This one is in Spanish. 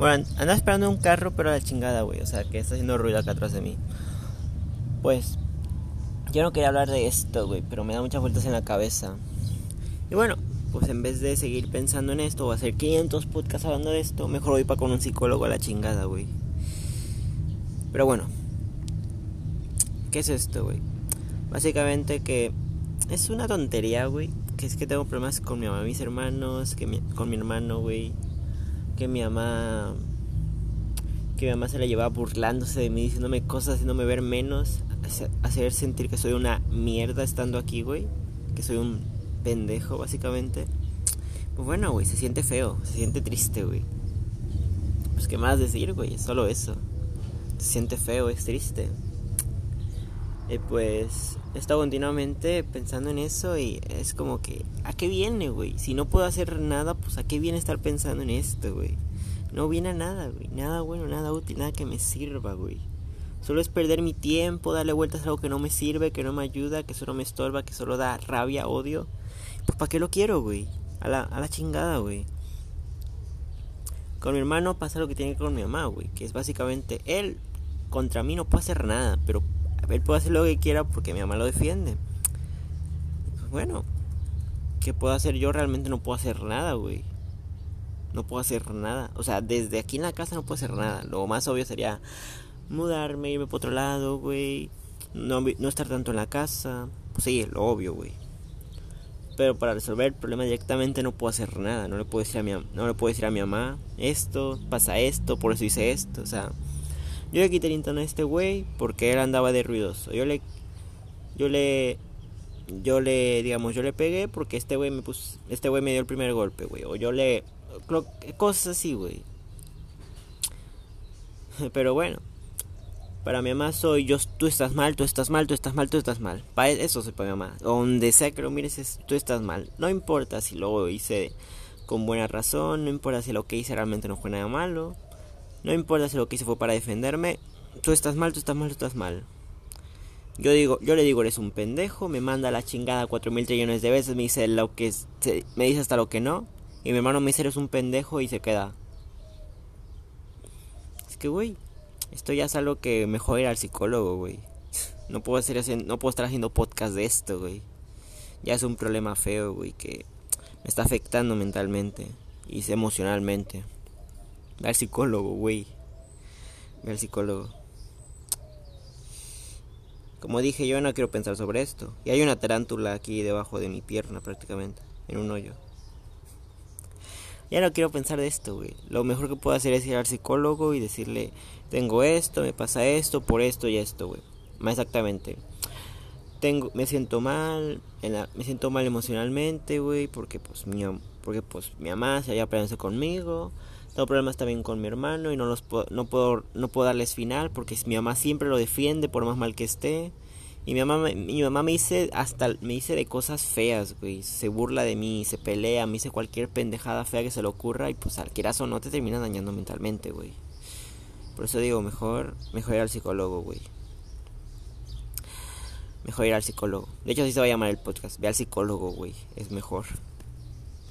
Bueno, anda esperando un carro, pero a la chingada, güey. O sea, que está haciendo ruido acá atrás de mí. Pues, yo no quería hablar de esto, güey, pero me da muchas vueltas en la cabeza. Y bueno, pues en vez de seguir pensando en esto o hacer 500 podcasts hablando de esto, mejor voy para con un psicólogo a la chingada, güey. Pero bueno, ¿qué es esto, güey? Básicamente que es una tontería, güey. Que es que tengo problemas con mi mamá, mis hermanos, que con mi hermano, güey. Que mi mamá. Que mi mamá se la llevaba burlándose de mí, diciéndome cosas, haciéndome ver menos. Hacer sentir que soy una mierda estando aquí, güey. Que soy un pendejo, básicamente. Pues bueno, güey, se siente feo, se siente triste, güey. Pues qué más decir, güey, solo eso. Se siente feo, es triste. Y pues he estado continuamente pensando en eso y es como que, ¿a qué viene, güey? Si no puedo hacer nada, pues ¿a qué viene estar pensando en esto, güey? No viene a nada, güey. Nada bueno, nada útil, nada que me sirva, güey. Solo es perder mi tiempo, darle vueltas a algo que no me sirve, que no me ayuda, que solo me estorba, que solo da rabia, odio. Pues ¿para qué lo quiero, güey? A la, a la chingada, güey. Con mi hermano pasa lo que tiene con mi mamá, güey. Que es básicamente él contra mí no puede hacer nada, pero él puede hacer lo que quiera porque mi mamá lo defiende. Pues bueno, ¿qué puedo hacer yo? Realmente no puedo hacer nada, güey. No puedo hacer nada. O sea, desde aquí en la casa no puedo hacer nada. Lo más obvio sería mudarme, irme para otro lado, güey. No, estar tanto en la casa. Pues sí, lo obvio, güey. Pero para resolver el problema directamente no puedo hacer nada. No le puedo decir a mi, no le puedo decir a mi mamá esto, pasa esto, por eso hice esto. O sea, yo le quité el internet a este güey porque él andaba de ruidoso. Yo le. Yo le. Yo le, digamos, yo le pegué porque este güey me puso. Este güey me dio el primer golpe, güey. O yo le. Cosas así, güey. Pero bueno. Para mi mamá soy yo, tú estás mal, tú estás mal, tú estás mal, tú estás mal. Para eso soy para mi mamá. Donde sea que lo mires, tú estás mal. No importa si lo hice con buena razón, no importa si lo que hice realmente no fue nada malo. No importa si lo que hice fue para defenderme. Tú estás mal, tú estás mal, tú estás mal. Yo digo, yo le digo, eres un pendejo, me manda la chingada cuatro mil trillones de veces, me dice lo que me dice hasta lo que no, y mi hermano me dice un pendejo y se queda. Es que güey, esto ya es algo que mejor ir al psicólogo, güey. No puedo hacer no puedo estar haciendo podcast de esto, güey. Ya es un problema feo, güey, que me está afectando mentalmente y emocionalmente. Ve al psicólogo, güey. Ve al psicólogo. Como dije, yo no quiero pensar sobre esto. Y hay una tarántula aquí debajo de mi pierna prácticamente, en un hoyo. Ya no quiero pensar de esto, güey. Lo mejor que puedo hacer es ir al psicólogo y decirle, tengo esto, me pasa esto, por esto y esto, güey. Más exactamente. Tengo, me siento mal, me siento mal emocionalmente, güey, porque pues mi, porque pues mi mamá se haya peleado conmigo tengo problemas también con mi hermano y no los puedo, no puedo, no puedo darles final porque mi mamá siempre lo defiende por más mal que esté. Y mi mamá, mi mamá me dice hasta me dice de cosas feas, güey. Se burla de mí, se pelea, me dice cualquier pendejada fea que se le ocurra y pues al o no te termina dañando mentalmente, güey. Por eso digo, mejor, mejor ir al psicólogo, güey. Mejor ir al psicólogo. De hecho así se va a llamar el podcast. Ve al psicólogo, güey. Es mejor.